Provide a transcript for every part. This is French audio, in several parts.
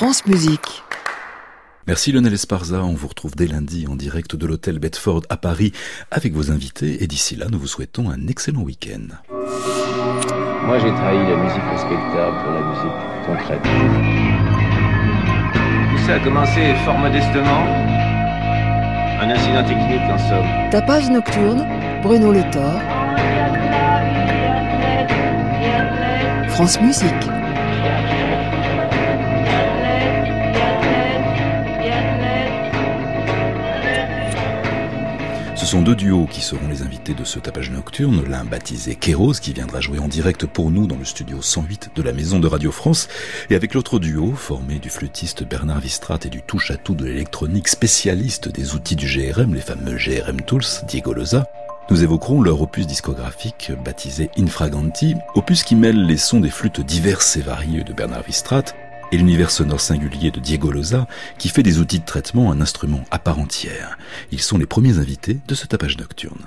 France Musique. Merci Lionel Esparza, on vous retrouve dès lundi en direct de l'hôtel Bedford à Paris avec vos invités et d'ici là nous vous souhaitons un excellent week-end. Moi j'ai trahi la musique respectable pour la musique concrète. Tout ça a commencé fort modestement. Un incident technique en somme. Tapage nocturne, Bruno Le Thor. France Musique. Sont deux duos qui seront les invités de ce tapage nocturne, l'un baptisé Kéros qui viendra jouer en direct pour nous dans le studio 108 de la Maison de Radio France et avec l'autre duo formé du flûtiste Bernard Vistrat et du touche-à-tout de l'électronique spécialiste des outils du GRM, les fameux GRM Tools, Diego Loza. Nous évoquerons leur opus discographique baptisé Infraganti, opus qui mêle les sons des flûtes diverses et variées de Bernard Vistrat et l'univers sonore singulier de Diego Loza, qui fait des outils de traitement un instrument à part entière. Ils sont les premiers invités de ce tapage nocturne.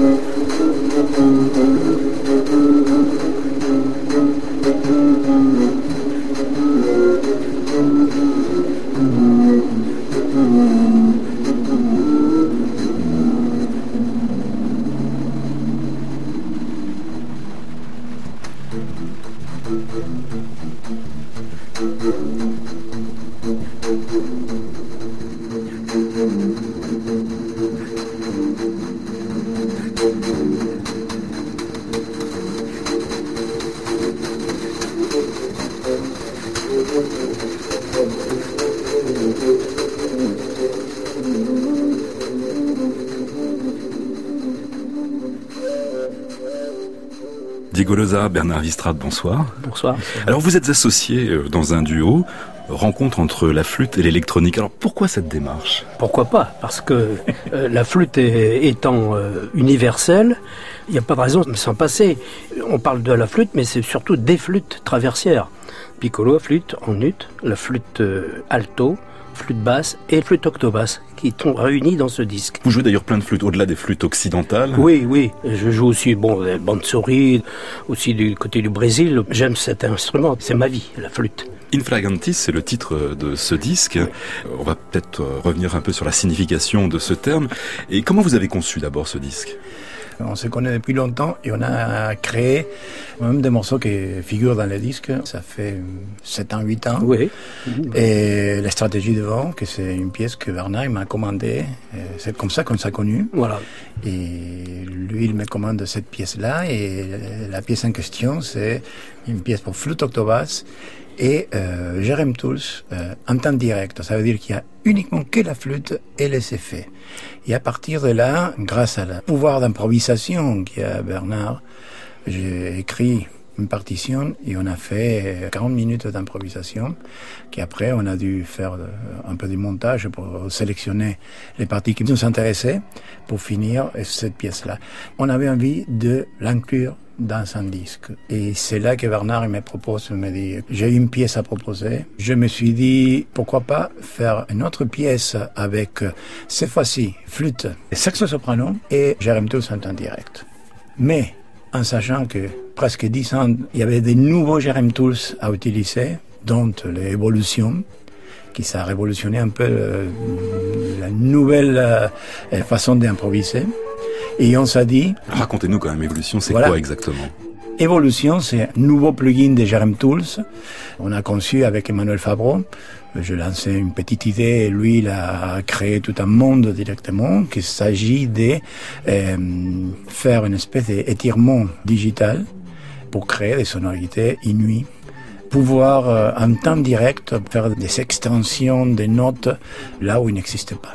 Thank you. Bernard Vistrade, bonsoir. Bonsoir. Alors vous êtes associés euh, dans un duo, rencontre entre la flûte et l'électronique. Alors pourquoi cette démarche? Pourquoi pas? Parce que euh, la flûte étant euh, universelle, il n'y a pas de raison de s'en passer. On parle de la flûte, mais c'est surtout des flûtes traversières. Piccolo, flûte en ut, la flûte alto, flûte basse et flûte octobasse, qui sont réunis dans ce disque. Vous jouez d'ailleurs plein de flûtes, au-delà des flûtes occidentales. Oui, oui. Je joue aussi, bon, souris, aussi du côté du Brésil. J'aime cet instrument. C'est ma vie, la flûte. Infragantis, c'est le titre de ce disque. On va peut-être revenir un peu sur la signification de ce terme. Et comment vous avez conçu d'abord ce disque? On se connaît depuis longtemps et on a créé même des morceaux qui figurent dans les disques. Ça fait 7 ans, 8 ans. Oui. Et la stratégie de vent, que c'est une pièce que Bernard m'a commandée. C'est comme ça qu'on s'est connus. Voilà. Et lui, il me commande cette pièce-là. Et la pièce en question, c'est une pièce pour flûte octobasse et euh, Jerem Tools euh, en temps direct. Ça veut dire qu'il y a uniquement que la flûte et les effets. Et à partir de là, grâce à le pouvoir d'improvisation qu'il y a Bernard, j'ai écrit une partition et on a fait 40 minutes d'improvisation qu'après on a dû faire euh, un peu de montage pour sélectionner les parties qui nous intéressaient pour finir cette pièce-là. On avait envie de l'inclure dans un disque. Et c'est là que Bernard me propose, me dit, j'ai une pièce à proposer. Je me suis dit, pourquoi pas faire une autre pièce avec, cette fois-ci, flûte, saxo soprano et Jérém Tous en direct. Mais, en sachant que presque dix ans, il y avait des nouveaux Jérém Tools à utiliser, dont l'évolution, qui ça a révolutionné un peu euh, la nouvelle euh, façon d'improviser. Et on s'est dit... Racontez-nous quand même, Évolution, c'est quoi exactement? Évolution, c'est un nouveau plugin de Jerem Tools. On a conçu avec Emmanuel Fabreau je lançais une petite idée et lui, il a créé tout un monde directement qu'il s'agit de euh, faire une espèce d'étirement digital pour créer des sonorités inuites pouvoir euh, en temps direct faire des extensions des notes là où il n'existe pas.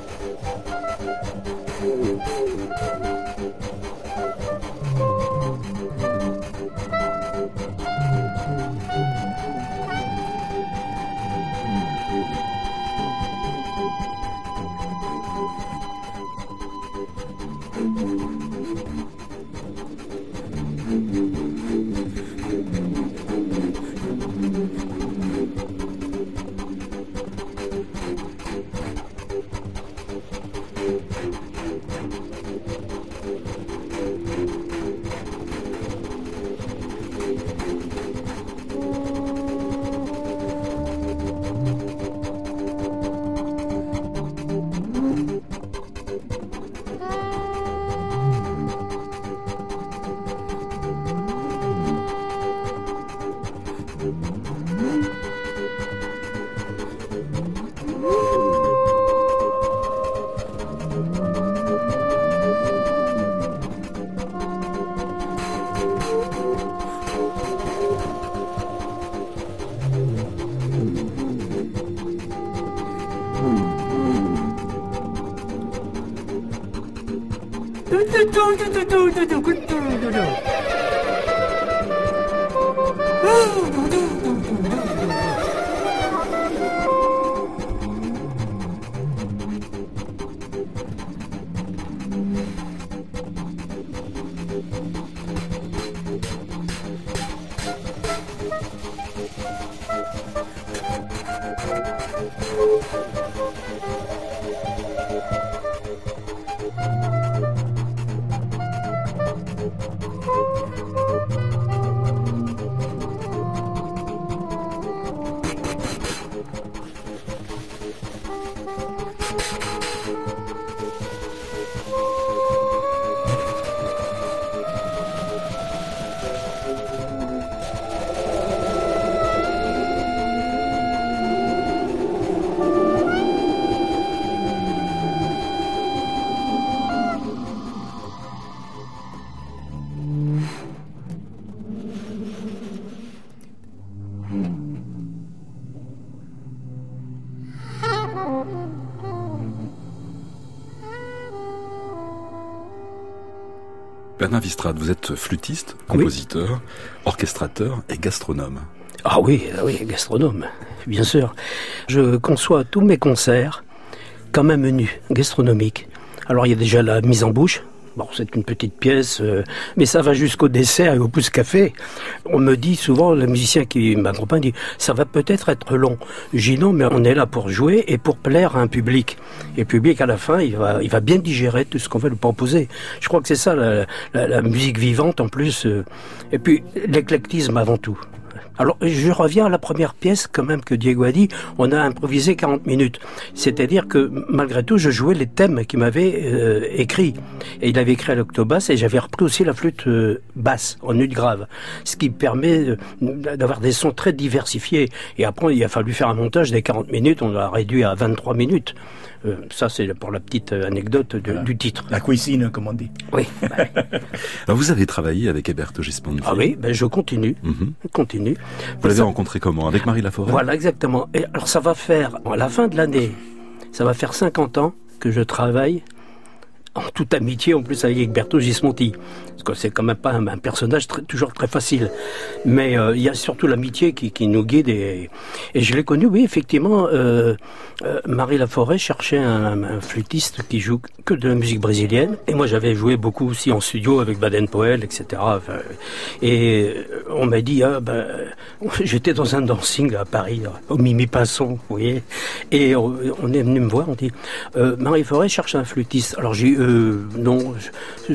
ドドドドドドドドドドドド Vous êtes flûtiste, compositeur, orchestrateur et gastronome. Ah oui, ah oui, gastronome, bien sûr. Je conçois tous mes concerts comme un menu gastronomique. Alors il y a déjà la mise en bouche, Bon, c'est une petite pièce, euh, mais ça va jusqu'au dessert et au pouce café. On me dit souvent, le musicien qui m'accompagne dit, ça va peut-être être long. Dis non, mais on est là pour jouer et pour plaire à un public. Et le public, à la fin, il va, il va bien digérer tout ce qu'on va lui proposer. Je crois que c'est ça, la, la, musique vivante en plus. Euh. et puis, l'éclectisme avant tout. Alors, je reviens à la première pièce, quand même, que Diego a dit. On a improvisé 40 minutes. C'est-à-dire que, malgré tout, je jouais les thèmes qu'il m'avait euh, écrits. Et il avait écrit à l'octobasse et j'avais repris aussi la flûte euh, basse, en nude grave. Ce qui permet euh, d'avoir des sons très diversifiés. Et après, il a fallu faire un montage des 40 minutes. On l'a réduit à 23 minutes. Euh, ça, c'est pour la petite euh, anecdote du titre. La cuisine, comme on dit. Oui. Alors, vous avez travaillé avec Héberto Gismondi. Ah oui, ben je continue. Mhm. continue. Vous l'avez rencontré comment? Avec Marie Laforêt? Voilà, exactement. Et alors, ça va faire, à la fin de l'année, ça va faire 50 ans que je travaille en toute amitié en plus avec Egberto Gismonti. Parce que c'est quand même pas un, personnage toujours très facile. Mais euh, il y a surtout l'amitié qui, nous guide. Et, je l'ai connu, oui, effectivement. Euh, euh, Marie Laforêt cherchait un, flûtiste qui joue que de la musique brésilienne. Et moi, j'avais joué beaucoup aussi en studio avec Baden-Powell, etc. et on m'a dit, ah, ben, j'étais dans un dancing à Paris, au Mimi Pinson, vous voyez. Et on, on est venu me voir, on dit, Marie Laforêt cherche un flûtiste. Alors j'ai euh, non,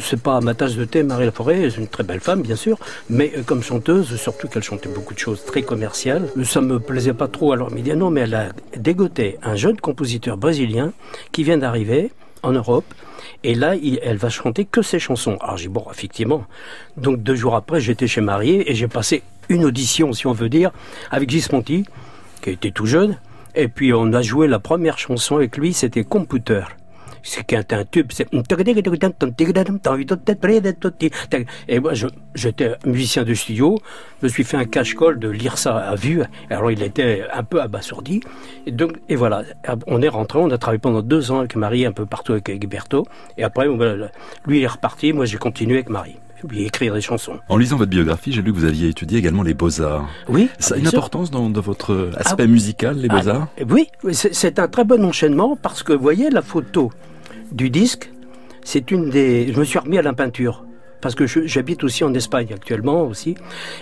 c'est pas ma tasse de thé, Marie Laforêt, c'est une très belle femme, bien sûr, mais euh, comme chanteuse, surtout qu'elle chantait beaucoup de choses très commerciales, ça me plaisait pas trop. Alors, il dit non, mais elle a dégoté un jeune compositeur brésilien qui vient d'arriver en Europe. Et là, elle va chanter que ses chansons. Alors j'ai bon, effectivement. Donc deux jours après, j'étais chez Marie et j'ai passé une audition, si on veut dire, avec Gismonti, qui était tout jeune. Et puis on a joué la première chanson avec lui, c'était Computer c'est un tube, c'est... Et moi, j'étais musicien de studio, je me suis fait un cache-colle de lire ça à vue, alors il était un peu abasourdi, et donc, et voilà, on est rentré, on a travaillé pendant deux ans avec Marie, un peu partout avec Egberto, et après, lui il est reparti, moi j'ai continué avec Marie lui écrire des chansons. En lisant votre biographie, j'ai lu que vous aviez étudié également les beaux-arts. Oui. Ça a une importance dans, votre aspect musical, les beaux-arts Oui, c'est un très bon enchaînement parce que, vous voyez, la photo du disque, c'est une des. Je me suis remis à la peinture parce que j'habite aussi en Espagne actuellement aussi,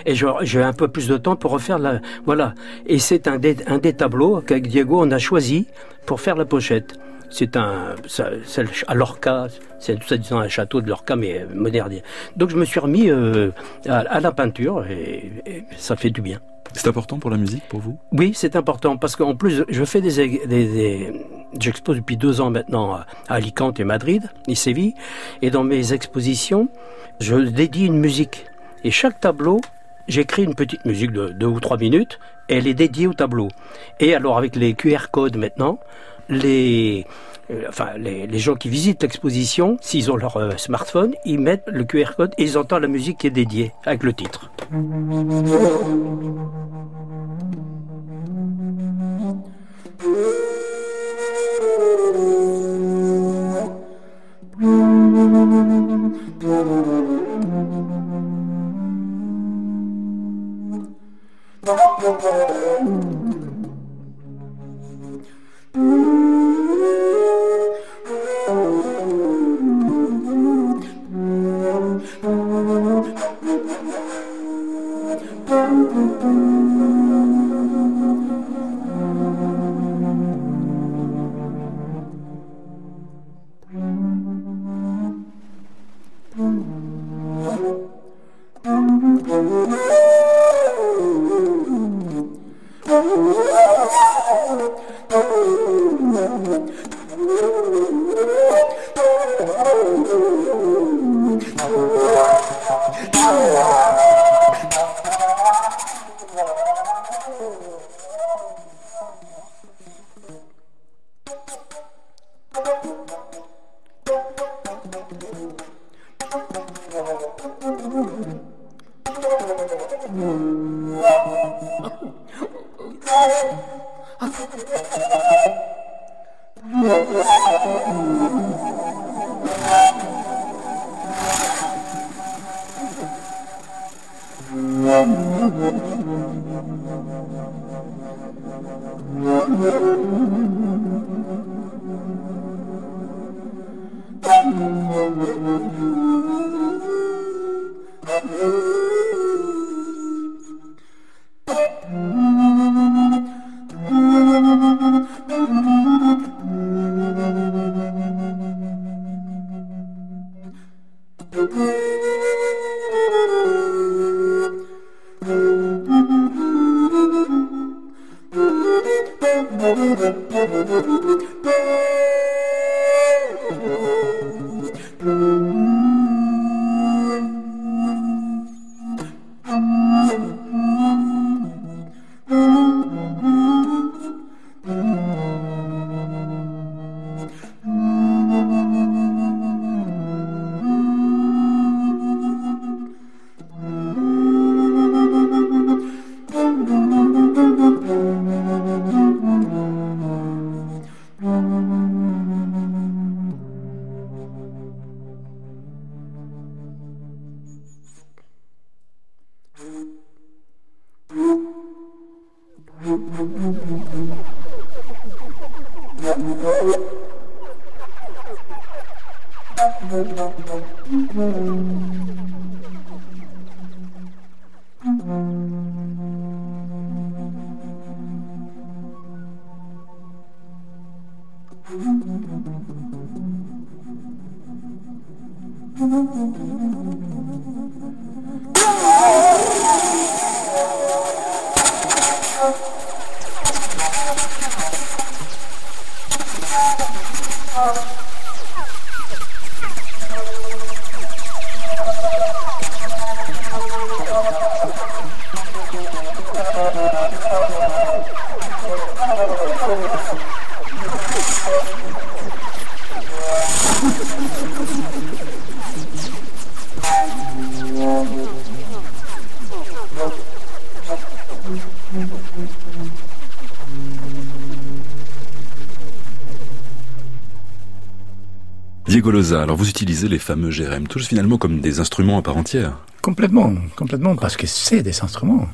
et j'ai un peu plus de temps pour refaire la. Voilà. Et c'est un des, un des tableaux qu'avec Diego on a choisi pour faire la pochette. C'est un, c'est à Lorca, c'est dans un château de Lorca, mais moderne. Donc je me suis remis euh, à, la peinture et ça fait du bien. C'est important pour la musique, pour vous? Oui, c'est important parce qu'en plus, je fais des, j'expose depuis deux ans maintenant à Alicante et Madrid et Séville, et dans mes expositions, je dédie une musique. Et chaque tableau, j'écris une petite musique de deux ou trois minutes, et elle est dédiée au tableau. Et alors avec les QR codes maintenant, les euh, enfin les, gens qui visitent l'exposition, s'ils ont leur euh, smartphone, ils mettent le QR code et ils entendent la musique qui est dédiée avec le titre. Oh, Oh, Alors vous utilisez les fameux GRM Tools finalement comme des instruments à part entière Complètement, complètement, parce que c'est des instruments.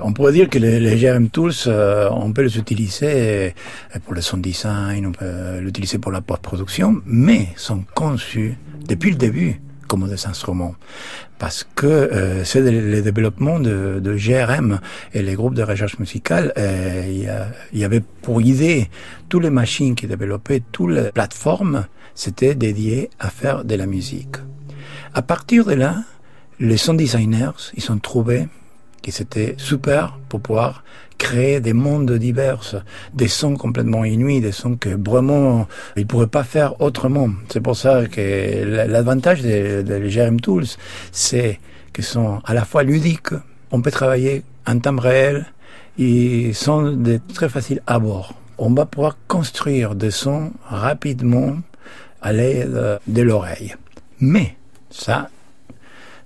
On pourrait dire que les, GRM Tools, euh, on peut les utiliser pour le son design, on peut l'utiliser pour la post-production, mais sont conçus depuis le début comme des instruments. Parce que euh, c'est le, développement de, GRM et les groupes de recherche musicale, euh, il y, avait pour idée, toutes les machines qui développaient, toutes les plateformes, c'était dédié à faire de la musique. À partir de là, les sound designers, ils ont trouvé que c'était super pour pouvoir créer des mondes divers, des sons complètement inuits, des sons que vraiment ils pourraient pas faire autrement. C'est pour ça que l'avantage des, des GRM Tools, c'est qu'ils sont à la fois ludiques, on peut travailler en temps réel, ils sont très faciles à bord. On va pouvoir construire des sons rapidement à l'aide de l'oreille. Mais ça,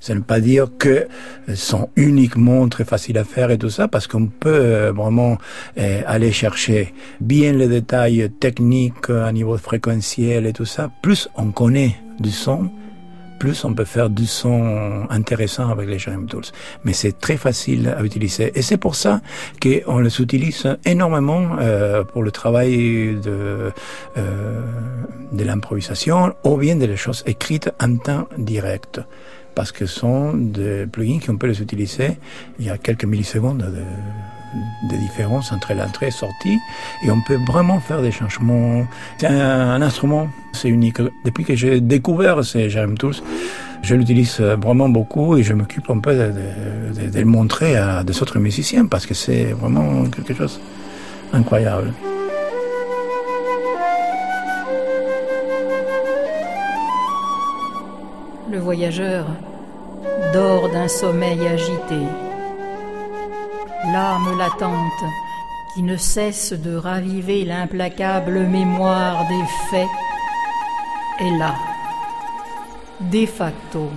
ça ne veut pas dire que sont uniquement très faciles à faire et tout ça, parce qu'on peut euh, vraiment euh, aller chercher bien les détails techniques à niveau fréquentiel et tout ça. Plus on connaît du son, plus on peut faire du son intéressant avec les Jerem Tools. Mais c'est très facile à utiliser. Et c'est pour ça qu'on les utilise énormément euh, pour le travail de, euh, de l'improvisation ou bien des choses écrites en temps direct parce que ce sont des plugins qu'on peut les utiliser. Il y a quelques millisecondes de, de différence entre l'entrée et la sortie et on peut vraiment faire des changements. C'est un, instrument, c'est unique. Depuis que j'ai découvert ces Jerem Tools, je l'utilise vraiment beaucoup et je m'occupe un peu de, de, le montrer à des autres musiciens parce que c'est vraiment quelque chose d'incroyable. le voyageur dort d'un sommeil agité. L'âme latente qui ne cesse de raviver l'implacable mémoire des faits est là, de facto.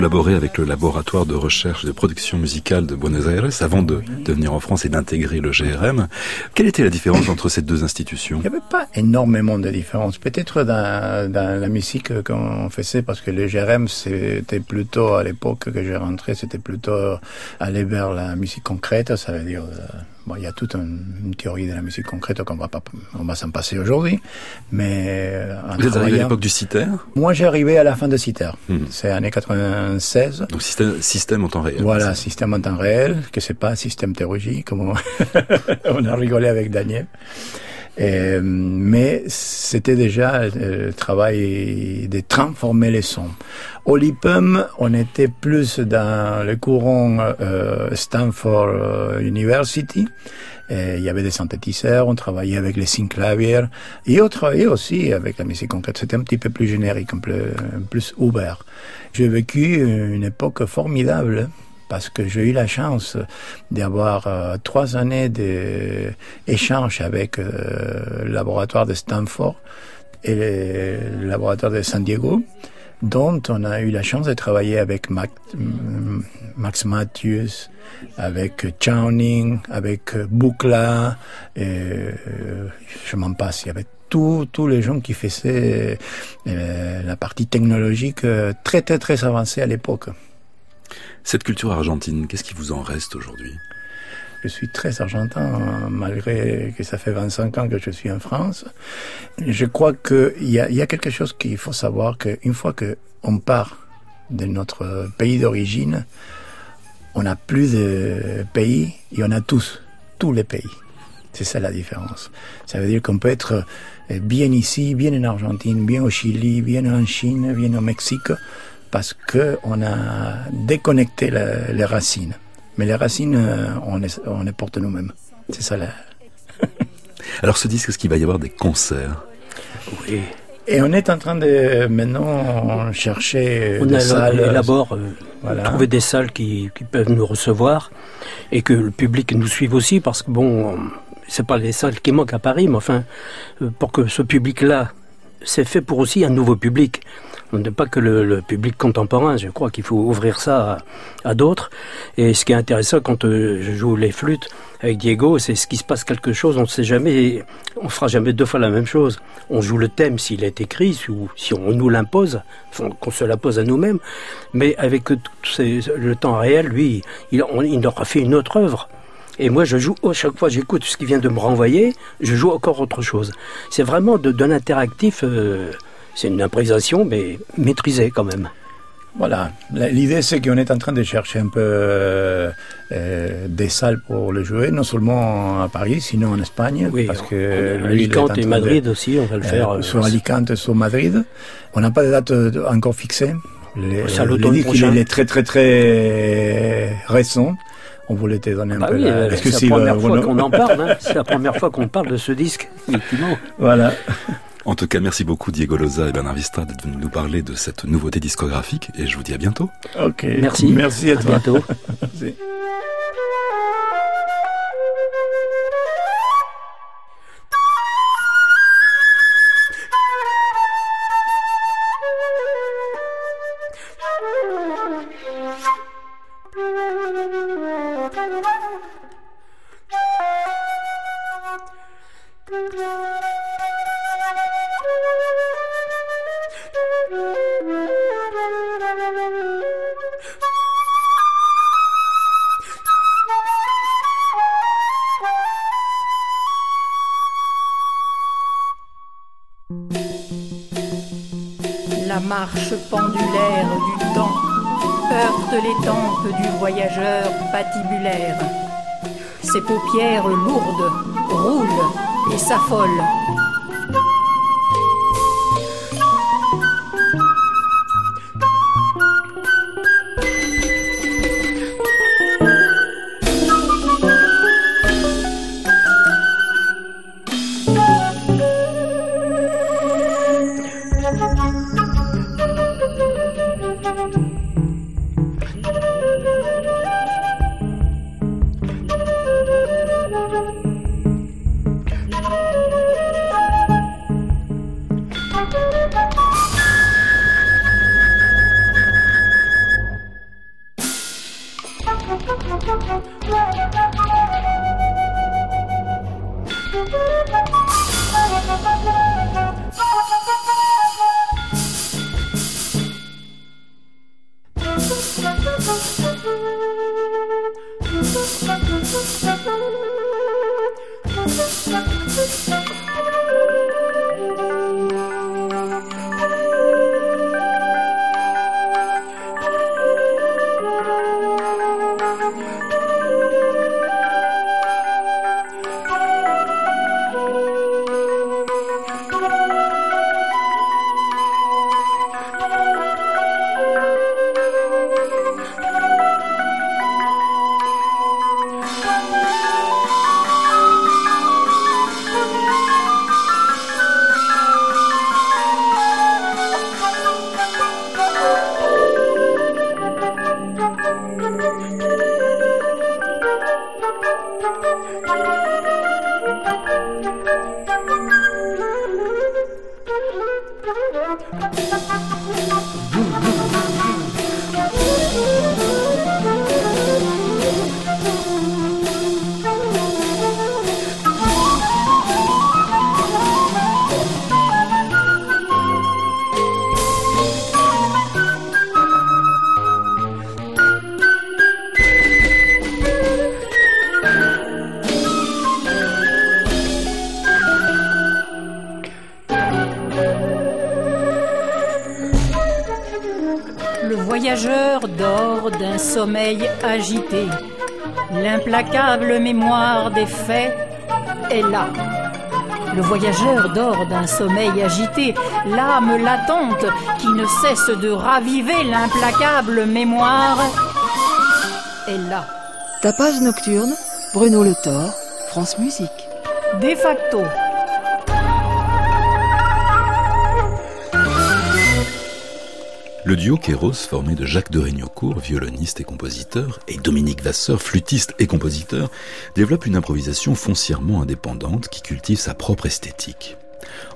Collaboré avec le laboratoire de recherche de production musicale de Buenos Aires avant de, de venir en France et d'intégrer le GRM. Quelle était la différence entre ces deux institutions? Il n'y avait pas énormément de différence. Peut-être dans, dans, la musique qu'on faisait, parce que le GRM, c'était plutôt, à l'époque que j'ai rentré, c'était plutôt aller vers la musique concrète, ça veut dire... Il y a toute une, théorie de la musique concrète qu'on va pas, on va s'en passer aujourd'hui. Mais euh, vous êtes arrivé à l'époque du CITER Moi, j'ai arrivé à la fin de CITER. Hmm. C'est l'année 96. Donc système, système en temps réel. Voilà, système en temps réel, que c'est pas système théologie, comme on, on a rigolé avec Daniel. Euh, mais c'était déjà le travail de transformer les sons. Au LIPUM, on était plus dans le courant euh, Stanford euh, University. Il y avait des synthétiseurs, on travaillait avec les synclaviers et on travaillait aussi avec la musique concrète. C'était un petit peu plus générique, un peu plus ouvert. J'ai vécu une époque formidable parce que j'ai eu la chance d'avoir euh, trois années d'échange avec euh, le laboratoire de Stanford et le laboratoire de San Diego, dont on a eu la chance de travailler avec Max, Matthews, avec Chowning, avec Buchla, et euh, je m'en passe, il y avait tous les gens qui faisaient la partie technologique très très très avancée à l'époque. Cette culture argentine, qu'est-ce qui vous en reste aujourd'hui? Je suis très argentin, malgré que ça fait 25 ans que je suis en France. Je crois qu'il y a, quelque chose qu'il faut savoir, qu'une fois qu'on part de notre pays d'origine, on n'a plus de pays et on a tous, tous les pays. C'est ça la différence. Ça veut dire qu'on peut être bien ici, bien en Argentine, bien au Chili, bien en Chine, bien au Mexique, parce que on a déconnecté les racines. Mais les racines, euh, on les, on les porte nous-mêmes. C'est ça là. Alors ce disque, est-ce qu'il va y avoir des concerts? Oui. Et on est en train de maintenant chercher on des salles. élabore, euh, trouver des salles qui, qui, peuvent nous recevoir et que le public nous suive aussi parce que bon, c'est pas les salles qui manquent à Paris, mais enfin, euh, pour que ce public-là, c'est fait pour aussi un nouveau public n'est pas que le, public contemporain. Je crois qu'il faut ouvrir ça à, d'autres. Et ce qui est intéressant quand euh, je joue les flûtes avec Diego, c'est ce qui se passe quelque chose. On ne sait jamais, on fera jamais deux fois la même chose. On joue le thème s'il est écrit, ou si on nous l'impose, qu'on se l'impose à nous-mêmes. Mais avec le temps réel, lui, il, il aura fait une autre œuvre. Et moi, je joue, à chaque fois j'écoute ce qu'il vient de me renvoyer, je joue encore autre chose. C'est vraiment d'un interactif. Euh, c'est une improvisation, mais maîtrisée quand même. Voilà. L'idée, c'est qu'on est en train de chercher un peu euh, euh, des salles pour le jouer, non seulement à Paris, sinon en Espagne. Oui, parce que Alicante et Madrid aussi, on va le faire. Euh, sur Alicante, sur Madrid. On n'a pas de date encore fixée. Le, le disque, il est très très très récent. On voulait te donner un bah peu oui, C'est la première fois qu'on en parle. Hein. C'est la première fois qu'on parle de ce disque, effectivement. Voilà. En tout cas, merci beaucoup Diego Loza et Bernard Vista d'être venus nous parler de cette nouveauté discographique et je vous dis à bientôt. Ok. Merci. Merci à, à toi. bientôt. marche pendulaire du temps heurte les tempes du voyageur patibulaire. Ses paupières lourdes roulent et s'affolent. Sommeil agité. L'implacable mémoire des faits est là. Le voyageur dort d'un sommeil agité, l'âme latente qui ne cesse de raviver l'implacable mémoire est là. Tapage nocturne, Bruno Le Thor, France Musique. De facto, Le duo Kéros, formé de Jacques de Régnaucourt, violoniste et compositeur, et Dominique Vasseur, flûtiste et compositeur, développe une improvisation foncièrement indépendante qui cultive sa propre esthétique.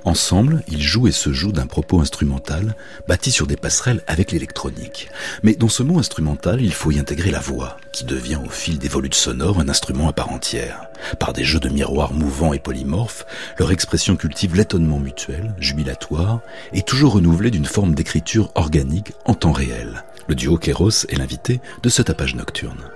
Ensemble, ils jouent et se jouent d'un propos instrumental bâti sur des passerelles avec l'électronique. Mais dans ce mot instrumental, il faut y intégrer la voix, qui devient au fil des volutes sonores un instrument à part entière. Par des jeux de miroirs mouvants et polymorphes, leur expression cultive l'étonnement mutuel, jubilatoire, et toujours renouvelé d'une forme d'écriture organique en temps réel. Le duo Kéros est l'invité de ce tapage nocturne.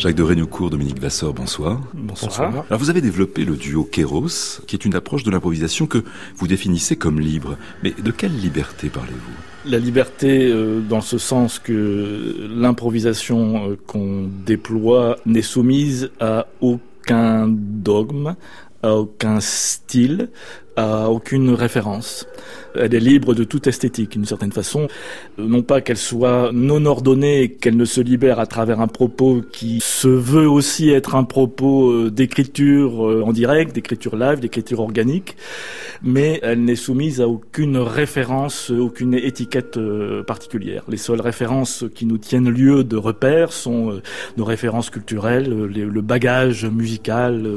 Jacques de Rénoucourt, Dominique Vassor, bonsoir. Bonsoir. Alors vous avez développé le duo Kéros, qui est une approche de l'improvisation que vous définissez comme libre. Mais de quelle liberté parlez-vous? La liberté euh, dans ce sens que l'improvisation euh, qu'on déploie n'est soumise à aucun dogme, à aucun style, à aucune référence. Elle est libre de toute esthétique, d'une certaine façon. Non pas qu'elle soit non ordonnée, qu'elle ne se libère à travers un propos qui se veut aussi être un propos euh, d'écriture euh, en direct, d'écriture live, d'écriture organique, mais elle n'est soumise à aucune référence, aucune étiquette euh, particulière. Les seules références qui nous tiennent lieu de repère sont nos références culturelles, le bagage musical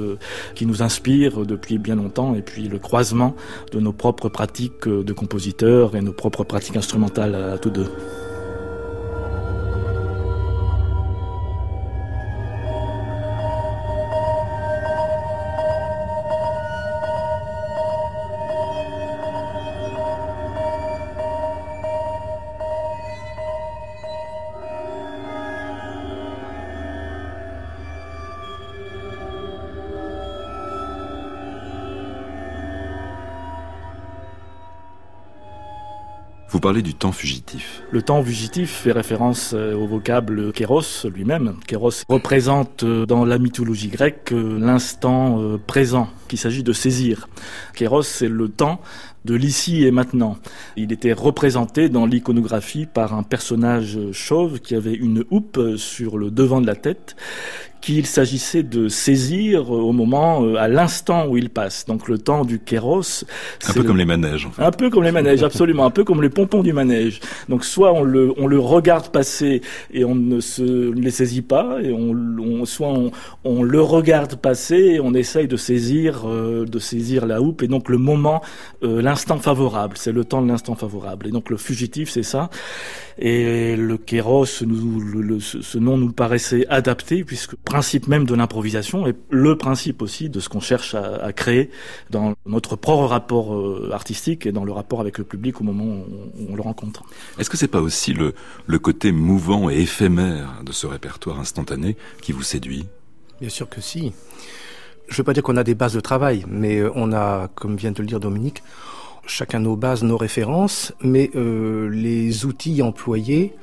qui nous inspire depuis bien longtemps, et puis le croisement de nos propres pratiques de compositeurs et nos propres pratiques instrumentales à tous deux. Vous parlez du temps fugitif. Le temps fugitif fait référence euh, au vocable kéros lui-même. Kéros représente euh, dans la mythologie grecque euh, l'instant présent qu'il s'agit de saisir. Kéros, c'est le temps de l'ici et maintenant. Il était représenté dans l'iconographie par un personnage chauve qui avait une houppe sur le devant de la tête qu'il s'agissait de saisir au moment, euh, à l'instant où il passe. Donc le temps du kéros. Un peu comme les manèges. En fait. Un peu comme les manèges, absolument. un peu comme les pompons du manège. Donc soit on le, on le regarde passer et on ne se les saisit pas, et on, soit on, on, le regarde passer et on essaye de saisir, euh, de saisir la houppe et donc le moment, euh, l'instant favorable. C'est le temps de l'instant favorable. Et donc le fugitif, c'est ça. Et le kéros, nous, le, ce nom nous paraissait adapté puisque principe même de l'improvisation et le principe aussi de ce qu'on cherche à, à, créer dans notre propre rapport euh, artistique et dans le rapport avec le public au moment où on, on le rencontre. Est-ce que c'est pas aussi le, le côté mouvant et éphémère de ce répertoire instantané qui vous séduit? Bien sûr que si. Je ne veux pas dire qu'on a des bases de travail, mais euh, on a, comme vient de le dire Dominique, chacun nos bases, nos références, mais euh, les outils employés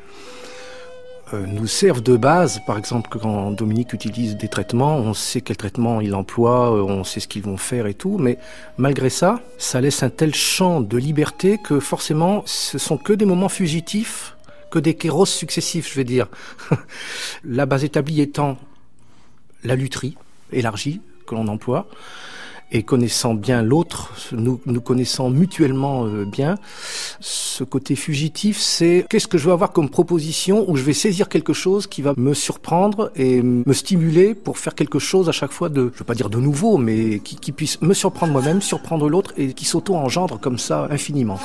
euh, nous servent de base. Par exemple, quand Dominique utilise des traitements, on sait quel traitement il emploie, euh, on sait ce qu'ils vont faire et tout, mais malgré ça, ça laisse un tel champ de liberté que forcément, ce sont que des moments fugitifs, que des kéros successifs, je vais dire. La base établie étant la lutherie élargie que l'on emploie, et connaissant bien l'autre, nous, nous connaissant mutuellement euh, bien, ce côté fugitif, c'est qu'est-ce que je veux avoir comme proposition où je vais saisir quelque chose qui va me surprendre et me stimuler pour faire quelque chose à chaque fois de, je veux pas dire de nouveau, mais qui puisse me surprendre moi-même, surprendre l'autre et qui s'auto-engendre comme ça infiniment.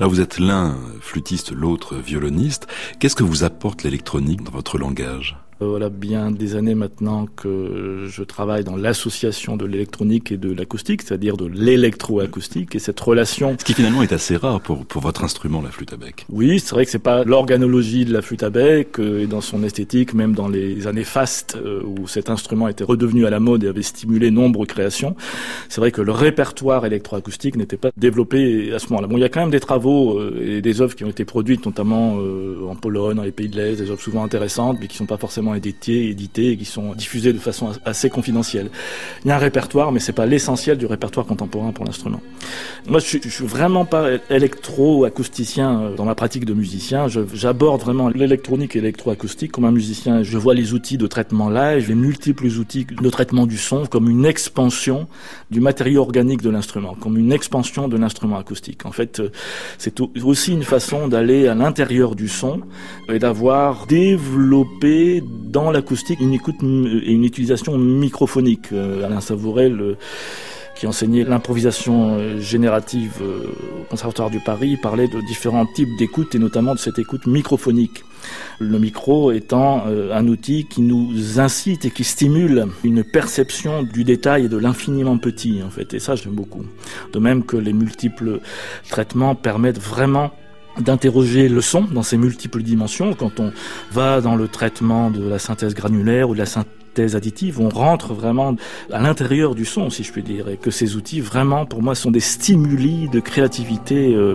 Là, vous êtes l'un flûtiste, l'autre violoniste. Qu'est-ce que vous apporte l'électronique dans votre langage? Voilà bien des années maintenant que je travaille dans l'association de l'électronique et de l'acoustique, c'est-à-dire de l'électroacoustique et cette relation. Ce qui finalement est assez rare pour, pour votre instrument, la flûte à bec. Oui, c'est vrai que c'est pas l'organologie de la flûte à bec euh, et dans son esthétique, même dans les années fastes euh, où cet instrument était redevenu à la mode et avait stimulé nombre de créations. C'est vrai que le répertoire électroacoustique n'était pas développé à ce moment-là. Bon, il y a quand même des travaux et des œuvres qui ont été produites, notamment en Pologne, dans les pays de l'Est, des œuvres souvent intéressantes, mais qui sont pas forcément édités, édités et qui sont diffusés de façon assez confidentielle. Il y a un répertoire, mais c'est pas l'essentiel du répertoire contemporain pour l'instrument. Moi, je je suis vraiment pas électro-acousticien euh, dans ma pratique de musicien. J'aborde vraiment l'électronique et l'électroacoustique comme un musicien. Je vois les outils de traitement live, les multiples outils de traitement du son comme une expansion du matériau organique de l'instrument, comme une expansion de l'instrument acoustique. En fait, euh, c'est aussi une façon d'aller à l'intérieur du son et d'avoir développé dans l'acoustique une écoute et une utilisation microphonique. Euh, Alain Savourel qui enseignait l'improvisation euh, générative euh, au Conservatoire du Paris, parlait de différents types d'écoute et notamment de cette écoute microphonique. Le micro étant un outil qui nous incite et qui stimule une perception du détail et de l'infiniment petit, en fait. Et ça, j'aime beaucoup. De même que les multiples traitements permettent vraiment d'interroger le son dans ses multiples dimensions. Quand on va dans le traitement de la synthèse granulaire ou de la synthèse additive, on rentre vraiment à l'intérieur du son, si je puis dire, et que ces outils, vraiment, pour moi, sont des stimuli de créativité euh,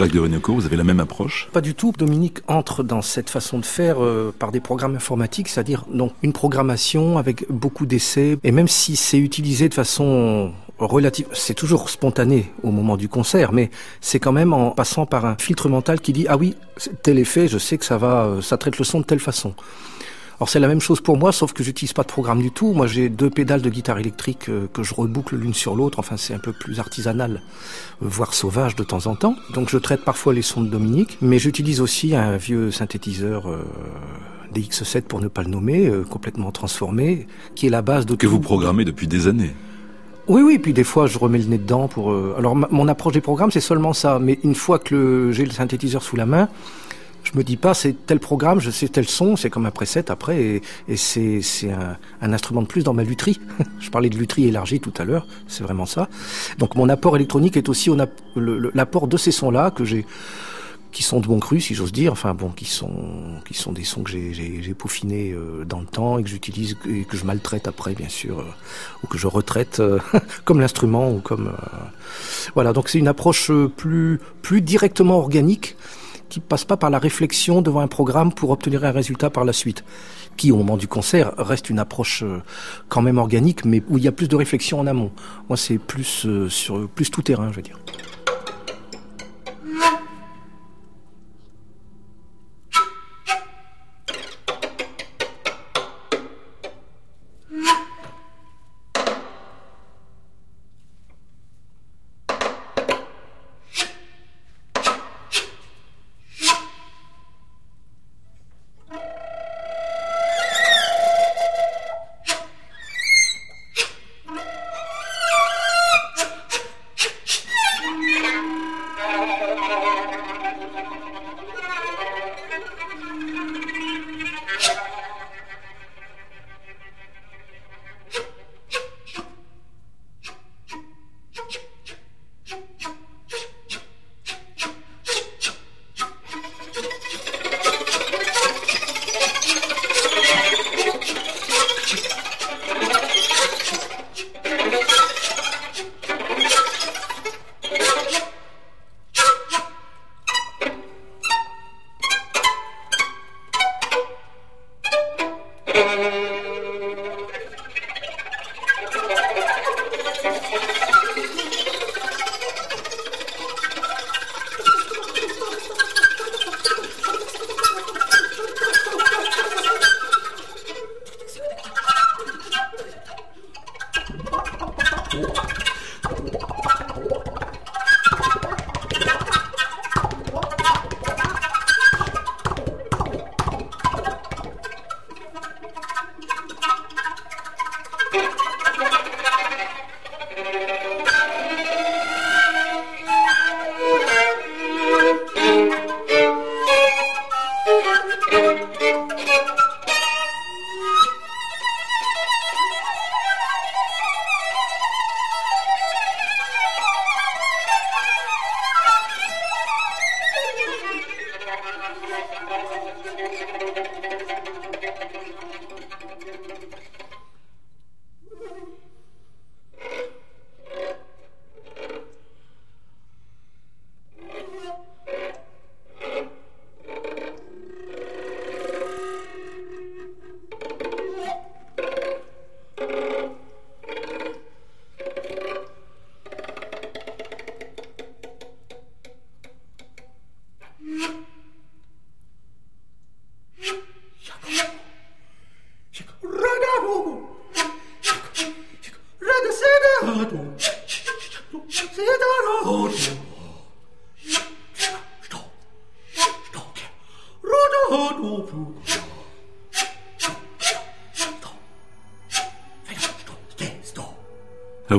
Jacques de vous avez la même approche? Pas du tout. Dominique entre dans cette façon de faire euh, par des programmes informatiques, c'est-à-dire donc une programmation avec beaucoup d'essais. Et même si c'est utilisé de façon relative, c'est toujours spontané au moment du concert, mais c'est quand même en passant par un filtre mental qui dit ah oui tel effet, je sais que ça va, euh, ça traite le son de telle façon. Alors c'est la même chose pour moi, sauf que j'utilise pas de programme du tout. Moi j'ai deux pédales de guitare électrique euh, que je reboucle l'une sur l'autre. Enfin c'est un peu plus artisanal, euh, voire sauvage de temps en temps. Donc je traite parfois les sons de Dominique, mais j'utilise aussi un vieux synthétiseur. Euh, DX7 pour ne pas le nommer, complètement transformé, qui est la base de que vous programmez depuis des années. Oui, oui, puis des fois je remets le nez dedans pour. Alors mon approche des programmes c'est seulement ça, mais une fois que j'ai le synthétiseur sous la main, je me dis pas c'est tel programme, je sais tel son, c'est comme un preset après, et, et c'est, c'est un, un, instrument de plus dans ma lutherie. je parlais de lutherie élargie tout à l'heure, c'est vraiment ça. Donc mon apport électronique est aussi l'apport de ces sons-là que j'ai qui sont de bon cru, si j'ose dire, enfin bon, qui sont qui sont des sons que j'ai, j'ai, j'ai peaufinés euh, dans le temps et que j'utilise et que je maltraite après, bien sûr, euh, ou que je retraite euh, comme l'instrument ou comme voilà. Donc c'est une approche plus plus directement organique qui passe pas par la réflexion devant un programme pour obtenir un résultat par la suite, qui au moment du concert reste une approche euh, quand même organique, mais où il y a plus de réflexion en amont. Moi, c'est plus euh, sur plus tout terrain, je veux dire.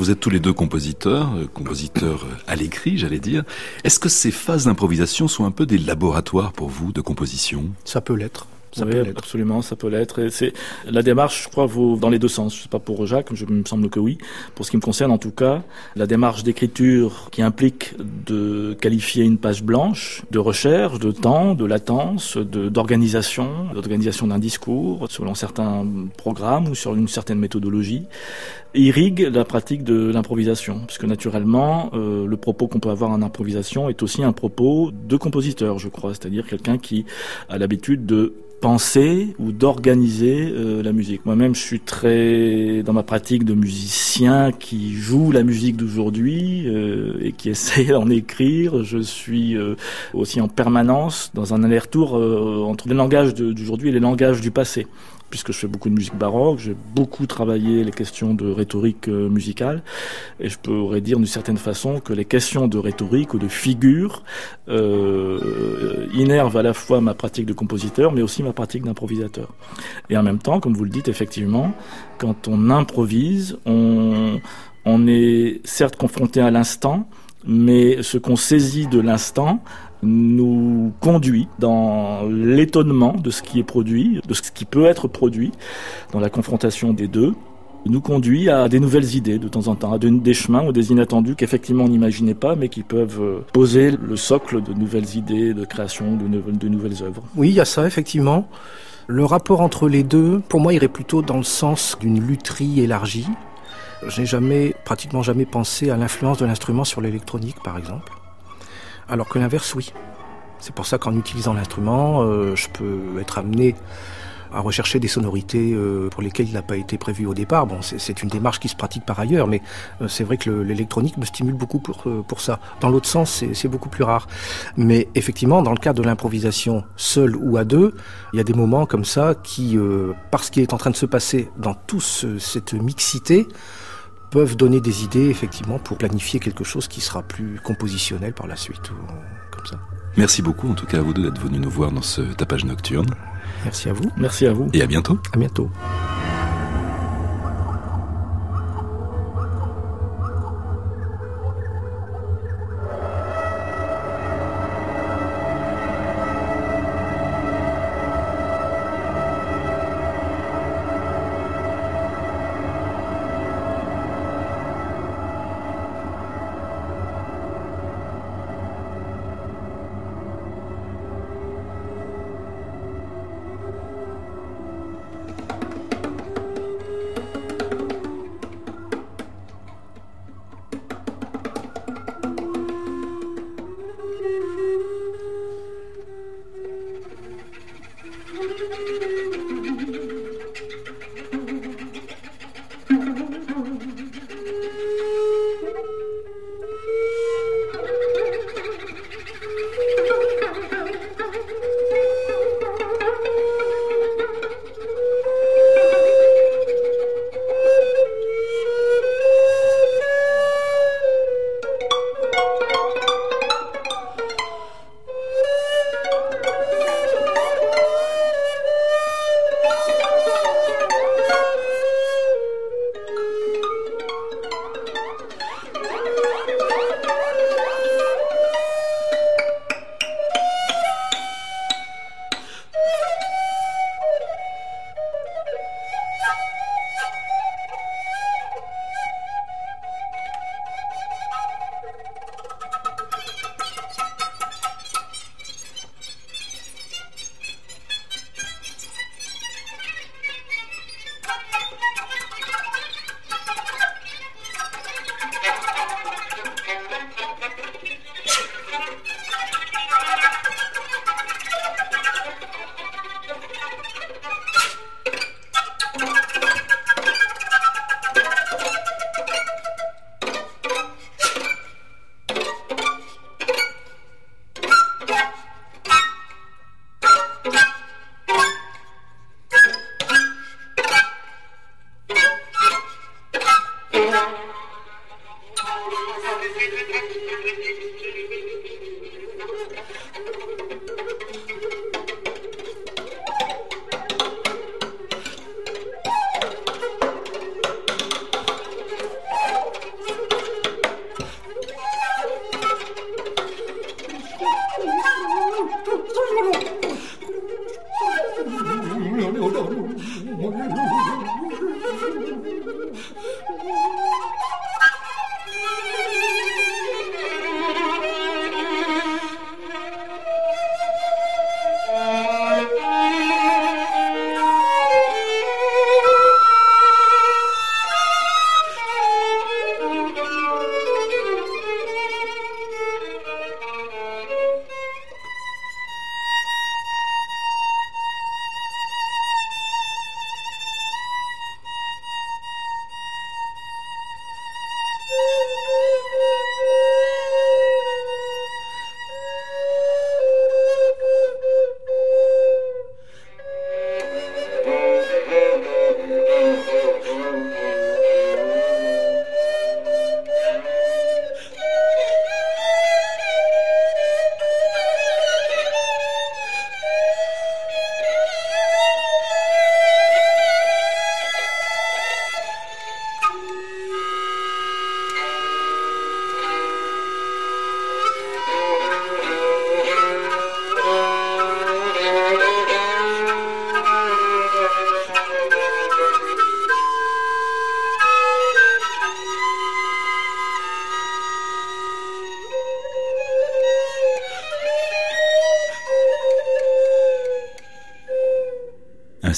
Vous êtes tous les deux compositeurs, euh, compositeurs euh, à l'écrit, j'allais dire. Est-ce que ces phases d'improvisation sont un peu des laboratoires pour vous de composition? Ça peut l'être. Ça oui, absolument, ça peut l'être. Et c'est la démarche, je crois, vaut dans les deux sens. Je sais pas pour Jacques, je me semble que oui. Pour ce qui me concerne, en tout cas, la démarche d'écriture qui implique de qualifier une page blanche, de recherche, de temps, de latence, de d'organisation, d'organisation d'un discours selon certains programmes ou sur une certaine méthodologie, irrigue la pratique de l'improvisation, puisque naturellement, euh, le propos qu'on peut avoir en improvisation est aussi un propos de compositeur, je crois, c'est-à-dire quelqu'un qui a l'habitude de penser ou d'organiser euh, la musique. Moi-même, je suis très dans ma pratique de musicien qui joue la musique d'aujourd'hui euh, et qui essaie d'en écrire. Je suis euh, aussi en permanence dans un aller-retour entre les langages d'aujourd'hui et les langages du passé puisque je fais beaucoup de musique baroque, j'ai beaucoup travaillé les questions de rhétorique euh, musicale, et je pourrais dire d'une certaine façon que les questions de rhétorique ou de figure euh, innervent à la fois ma pratique de compositeur, mais aussi ma pratique d'improvisateur. Et en même temps, comme vous le dites effectivement, quand on improvise, on, on est certes confronté à l'instant, mais ce qu'on saisit de l'instant nous conduit dans l'étonnement de ce qui est produit, de ce qui peut être produit, dans la confrontation des deux, nous conduit à des nouvelles idées de temps en temps, à des chemins ou des inattendus qu'effectivement on n'imaginait pas, mais qui peuvent euh, poser le socle de nouvelles idées, de création de, nouvelles œuvres. Oui, il y a ça effectivement. Le rapport entre les deux, pour moi, irait plutôt dans le sens d'une lutherie élargie. Je n'ai jamais, pratiquement jamais pensé à l'influence de l'instrument sur l'électronique, par exemple alors que l'inverse, oui. C'est pour ça qu'en utilisant l'instrument, euh, je peux être amené à rechercher des sonorités euh, pour lesquelles il n'a pas été prévu au départ. Bon, c'est une démarche qui se pratique par ailleurs, mais euh, c'est vrai que l'électronique me stimule beaucoup pour, pour ça. Dans l'autre sens, c'est beaucoup plus rare. Mais effectivement, dans le cadre de l'improvisation seule ou à deux, il y a des moments comme ça qui, parce qu'il est en train de se passer dans toute cette mixité, peuvent donner des idées effectivement pour planifier quelque chose qui sera plus compositionnel par la suite ou comme ça. Merci beaucoup en tout cas à vous deux d'être venus nous voir dans ce tapage nocturne. Merci à vous. Merci à vous. Et à bientôt. À bientôt.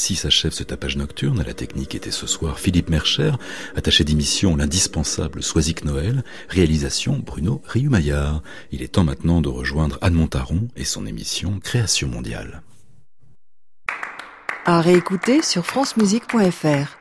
Ainsi s'achève ce tapage nocturne. La technique était ce soir Philippe Mercher, attaché d'émission l'indispensable Soisic Noël, réalisation Bruno Riumaillard. Il est temps maintenant de rejoindre Anne Montaron et son émission Création mondiale. À réécouter sur francemusique.fr.